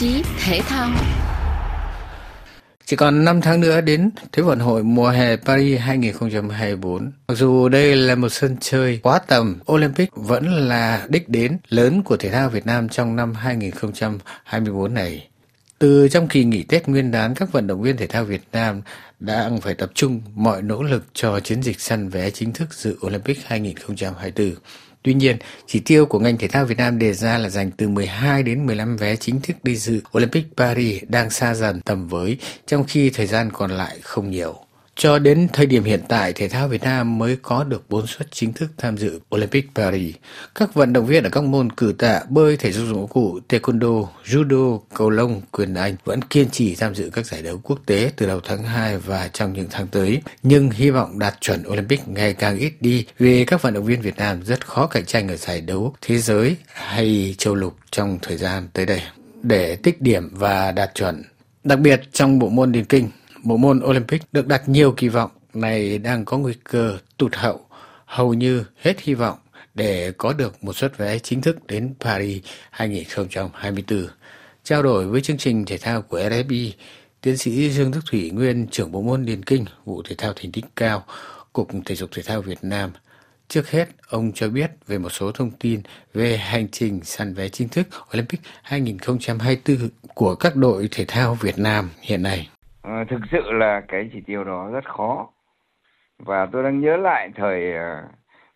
chí thể thao. Chỉ còn 5 tháng nữa đến Thế vận hội mùa hè Paris 2024. Mặc dù đây là một sân chơi quá tầm, Olympic vẫn là đích đến lớn của thể thao Việt Nam trong năm 2024 này. Từ trong kỳ nghỉ Tết Nguyên đán, các vận động viên thể thao Việt Nam đang phải tập trung mọi nỗ lực cho chiến dịch săn vé chính thức dự Olympic 2024. Tuy nhiên, chỉ tiêu của ngành thể thao Việt Nam đề ra là dành từ 12 đến 15 vé chính thức đi dự Olympic Paris đang xa dần tầm với, trong khi thời gian còn lại không nhiều. Cho đến thời điểm hiện tại, thể thao Việt Nam mới có được 4 suất chính thức tham dự Olympic Paris. Các vận động viên ở các môn cử tạ, bơi, thể dục dụng cụ, taekwondo, judo, cầu lông, quyền Anh vẫn kiên trì tham dự các giải đấu quốc tế từ đầu tháng 2 và trong những tháng tới. Nhưng hy vọng đạt chuẩn Olympic ngày càng ít đi vì các vận động viên Việt Nam rất khó cạnh tranh ở giải đấu thế giới hay châu lục trong thời gian tới đây. Để tích điểm và đạt chuẩn, đặc biệt trong bộ môn điền kinh, bộ môn Olympic được đặt nhiều kỳ vọng này đang có nguy cơ tụt hậu, hầu như hết hy vọng để có được một suất vé chính thức đến Paris 2024. Trao đổi với chương trình thể thao của RFI, tiến sĩ Dương Đức Thủy Nguyên, trưởng bộ môn điền kinh, vụ thể thao thành tích cao, Cục Thể dục Thể thao Việt Nam. Trước hết, ông cho biết về một số thông tin về hành trình săn vé chính thức Olympic 2024 của các đội thể thao Việt Nam hiện nay. À, thực sự là cái chỉ tiêu đó rất khó. Và tôi đang nhớ lại thời ờ,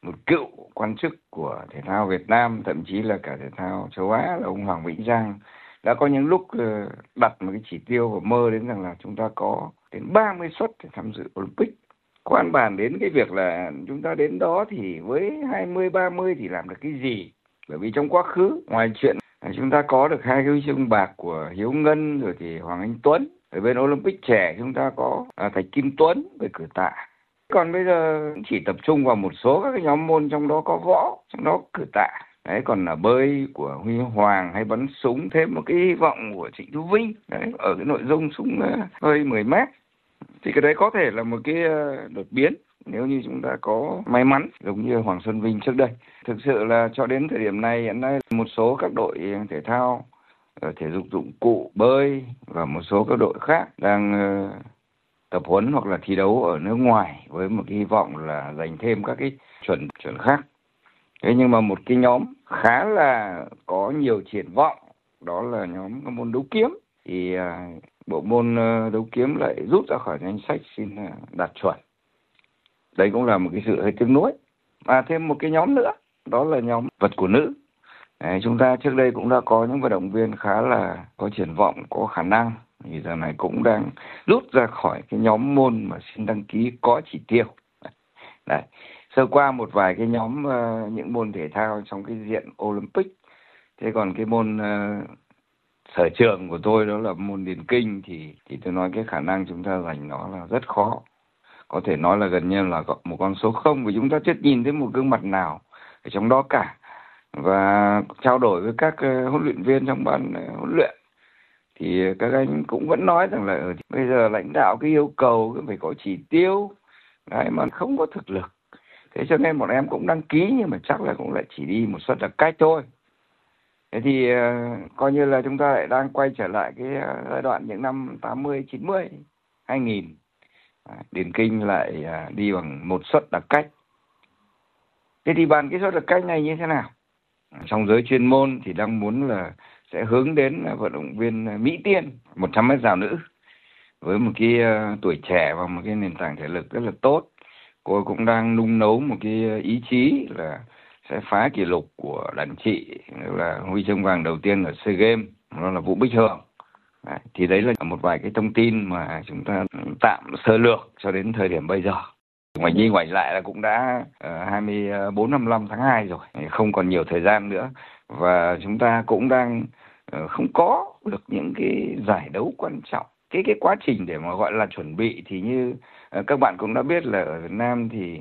một cựu quan chức của thể thao Việt Nam thậm chí là cả thể thao châu Á là ông Hoàng Vĩnh Giang đã có những lúc ờ, đặt một cái chỉ tiêu và mơ đến rằng là chúng ta có đến 30 suất để tham dự Olympic. Quan bàn đến cái việc là chúng ta đến đó thì với 20 30 thì làm được cái gì? Bởi vì trong quá khứ ngoài chuyện chúng ta có được hai cái huy chương bạc của Hiếu Ngân rồi thì Hoàng Anh Tuấn ở bên Olympic trẻ chúng ta có à, Thạch Kim Tuấn về cử tạ. Còn bây giờ chỉ tập trung vào một số các cái nhóm môn trong đó có võ trong đó cử tạ. Đấy còn là bơi của huy hoàng hay bắn súng thêm một cái hy vọng của trịnh thu vinh. Đấy ở cái nội dung súng à, hơi 10 mét. Thì cái đấy có thể là một cái à, đột biến nếu như chúng ta có may mắn giống như Hoàng Xuân Vinh trước đây. Thực sự là cho đến thời điểm này hiện nay một số các đội thể thao thể dục dụng cụ bơi và một số các đội khác đang ờ, tập huấn hoặc là thi đấu ở nước ngoài với một cái hy vọng là giành thêm các cái chuẩn chuẩn khác. Thế nhưng mà một cái nhóm khá là có nhiều triển vọng đó là nhóm môn đấu kiếm thì à, bộ môn ờ, đấu kiếm lại rút ra khỏi danh sách xin à, đạt chuẩn. Đây cũng là một cái sự hơi tiếc nuối. Và thêm một cái nhóm nữa, đó là nhóm vật của nữ. Đấy, chúng ta trước đây cũng đã có những vận động viên khá là có triển vọng, có khả năng thì giờ này cũng đang rút ra khỏi cái nhóm môn mà xin đăng ký có chỉ tiêu. Đấy. Sơ qua một vài cái nhóm uh, những môn thể thao trong cái diện Olympic. Thế còn cái môn uh, sở trường của tôi đó là môn điền kinh thì thì tôi nói cái khả năng chúng ta giành nó là rất khó. Có thể nói là gần như là một con số không vì chúng ta chưa nhìn thấy một gương mặt nào ở trong đó cả và trao đổi với các ờ, huấn luyện viên trong ban ờ, huấn luyện thì ờ, các anh cũng vẫn nói rằng là bây giờ lãnh đạo cái yêu cầu phải có chỉ tiêu đấy mà không có thực lực. Thế cho nên bọn em cũng đăng ký nhưng mà chắc là cũng lại chỉ đi một suất là cách thôi. Thế thì uh, coi như là chúng ta lại đang quay trở lại cái uh, giai đoạn những năm 80 90 2000 điền kinh lại uh, đi bằng một suất đặc cách. Thế thì bàn cái suất đặc cách này như thế nào? Trong giới chuyên môn thì đang muốn là sẽ hướng đến vận động viên Mỹ Tiên 100 mét rào nữ với một cái uh, tuổi trẻ và một cái nền tảng thể lực rất là tốt. Cô cũng đang nung nấu một cái ờ, ý chí là sẽ phá kỷ lục của đàn chị là huy chương vàng đầu tiên ở SEA Games đó là Vũ Bích Hường. Đấy, thì đấy là một vài cái thông tin mà chúng ta tạm sơ lược cho đến thời điểm bây giờ ngoài đi ngoài lại là cũng đã ờ, 24 25 tháng 2 rồi, không còn nhiều thời gian nữa và chúng ta cũng đang ờ, không có được những cái giải đấu quan trọng. Cái cái quá trình để mà gọi là chuẩn bị thì như ờ, các bạn cũng đã biết là ở Việt Nam thì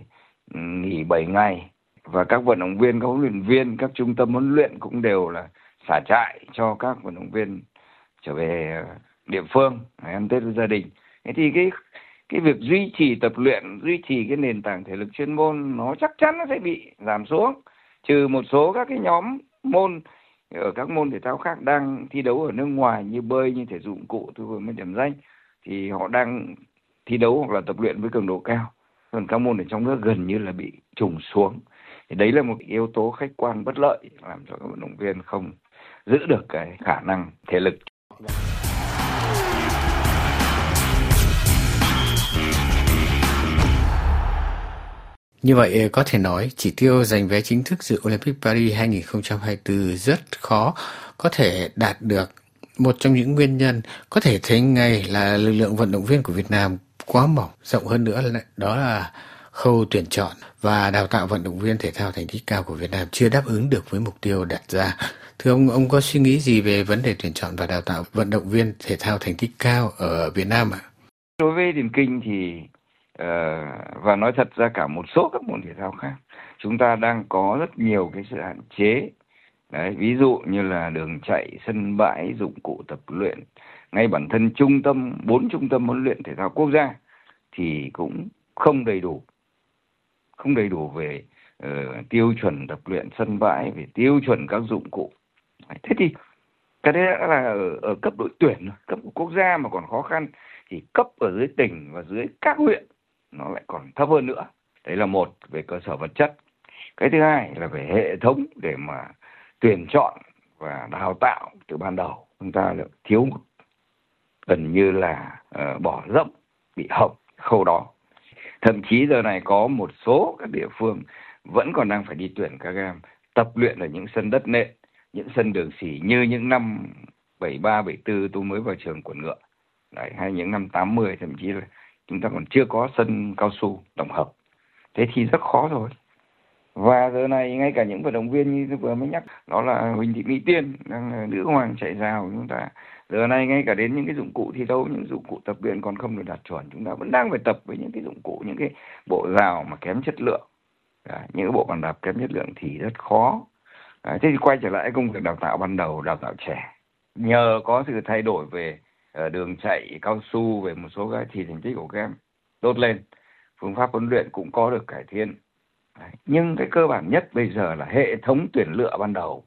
ừ, nghỉ 7 ngày và các vận động viên, các huấn luyện viên, các trung tâm huấn luyện cũng đều là xả trại cho các vận động viên trở về địa phương ăn Tết với gia đình. Thế thì cái cái việc duy trì tập luyện, duy trì cái nền tảng thể lực chuyên môn nó chắc chắn nó sẽ bị giảm xuống. Trừ một số các cái nhóm môn ở các môn thể thao khác đang thi đấu ở nước ngoài như bơi, như thể dụng cụ tôi vừa mới điểm danh, thì họ đang thi đấu hoặc là tập luyện với cường độ cao. Còn các môn ở trong nước gần như là bị trùng xuống. Thì đấy là một yếu tố khách quan bất lợi, làm cho các vận động viên không giữ được cái khả năng thể lực. Như vậy có thể nói chỉ tiêu giành vé chính thức dự Olympic Paris 2024 rất khó có thể đạt được. Một trong những nguyên nhân có thể thấy ngay là lực lượng vận động viên của Việt Nam quá mỏng, rộng hơn nữa là đó là khâu tuyển chọn và đào tạo vận động viên thể thao thành tích cao của Việt Nam chưa đáp ứng được với mục tiêu đặt ra. Thưa ông, ông có suy nghĩ gì về vấn đề tuyển chọn và đào tạo vận động viên thể thao thành tích cao ở Việt Nam ạ? Đối với điền kinh thì Ờ, và nói thật ra cả một số các môn thể thao khác, chúng ta đang có rất nhiều cái sự hạn chế. Đấy, ví dụ như là đường chạy, sân bãi, dụng cụ tập luyện, ngay bản thân trung tâm, bốn trung tâm huấn luyện thể thao quốc gia thì cũng không đầy đủ. Không đầy đủ về uh, tiêu chuẩn tập luyện sân bãi về tiêu chuẩn các dụng cụ. Thế thì cái đấy đã là ở, ở cấp đội tuyển cấp của quốc gia mà còn khó khăn thì cấp ở dưới tỉnh và dưới các huyện nó lại còn thấp hơn nữa. Đấy là một về cơ sở vật chất. Cái thứ hai là về hệ thống để mà tuyển chọn và đào tạo từ ban đầu. Chúng ta lại thiếu gần như là uh, bỏ rộng bị hỏng khâu đó. Thậm chí giờ này có một số các địa phương vẫn còn đang phải đi tuyển các em tập luyện ở những sân đất nện những sân đường xỉ như những năm 73, 74 tôi mới vào trường quần ngựa. Đấy, hay những năm 80 thậm chí là chúng ta còn chưa có sân cao su tổng hợp. Thế thì rất khó rồi. Và giờ này ngay cả những vận động viên như tôi vừa mới nhắc đó là huỳnh thị mỹ tiên đang nữ hoàng chạy rào chúng ta. Giờ này ngay cả đến những cái dụng cụ thi đấu những dụng cụ tập luyện còn không được đạt chuẩn chúng ta vẫn đang phải tập với những cái dụng cụ những cái bộ rào mà kém chất lượng. À, những cái bộ bàn đạp kém chất lượng thì rất khó. À, thế thì quay trở lại công việc đào tạo ban đầu đào tạo trẻ. Nhờ có sự thay đổi về Ờ, đường chạy cao su về một số cái thì thành tích của các em tốt lên. Phương pháp huấn luyện cũng có được cải thiện. Đấy. nhưng cái cơ bản nhất bây giờ là hệ thống tuyển lựa ban đầu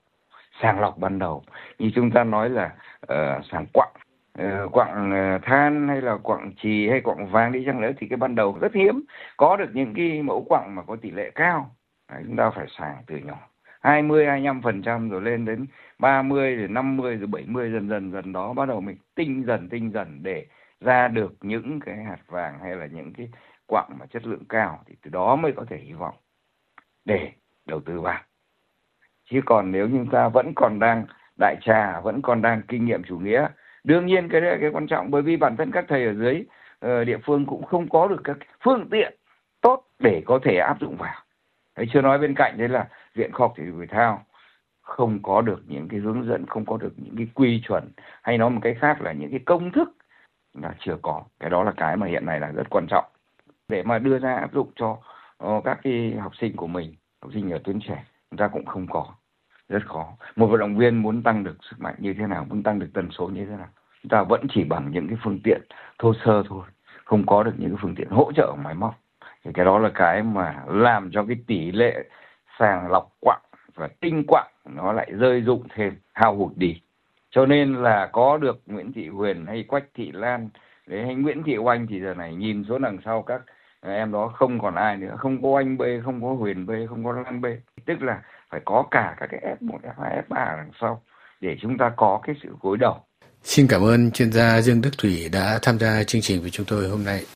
sàng lọc ban đầu. Như chúng ta nói là uh, sàng quặng uh, ờ, quặng uh, than hay là quặng trì hay quặng vàng đi chăng nữa thì cái ban đầu rất hiếm. Có được những cái mẫu quặng mà có tỷ lệ cao. Đấy, chúng ta phải sàng từ nhỏ. 20 25 phần trăm rồi lên đến 30 rồi 50 rồi 70 dần dần dần đó bắt đầu mình tinh dần tinh dần để ra được những cái hạt vàng hay là những cái quặng mà chất lượng cao thì từ đó mới có thể hy vọng để đầu tư vào. Chứ còn nếu như ta vẫn còn đang đại trà vẫn còn đang kinh nghiệm chủ nghĩa đương nhiên cái đấy là cái quan trọng bởi vì bản thân các thầy ở dưới uh, địa phương cũng không có được các phương tiện tốt để có thể áp dụng vào. Đấy chưa nói bên cạnh đấy là viện khoa học thể dục thể thao. Không có được những cái hướng dẫn, không có được những cái quy chuẩn, hay nói một cái khác là những cái công thức là chưa có. Cái đó là cái mà hiện nay là rất quan trọng. Để mà đưa ra áp dụng cho ờ, các cái học sinh của mình, học sinh ở tuyến trẻ, chúng ta cũng không có. Rất khó. Một vận động viên muốn tăng được sức mạnh như thế nào, muốn tăng được tần số như thế nào, chúng ta vẫn chỉ bằng những cái phương tiện thô sơ thôi. Không có được những cái phương tiện hỗ trợ máy móc. Thì cái đó là cái mà làm cho cái tỷ lệ sàng lọc quặng và tinh quặng nó lại rơi dụng thêm, hao hụt đi. Cho nên là có được Nguyễn Thị Huyền hay Quách Thị Lan, đấy, hay Nguyễn Thị Oanh thì giờ này nhìn số đằng sau các à, em đó không còn ai nữa, không có anh B, không có Huyền B, không có Lan B. Tức là phải có cả các cái F1 F2 F3 đằng sau để chúng ta có cái sự gối đầu. Xin cảm ơn chuyên gia Dương Đức Thủy đã tham gia chương trình với chúng tôi hôm nay.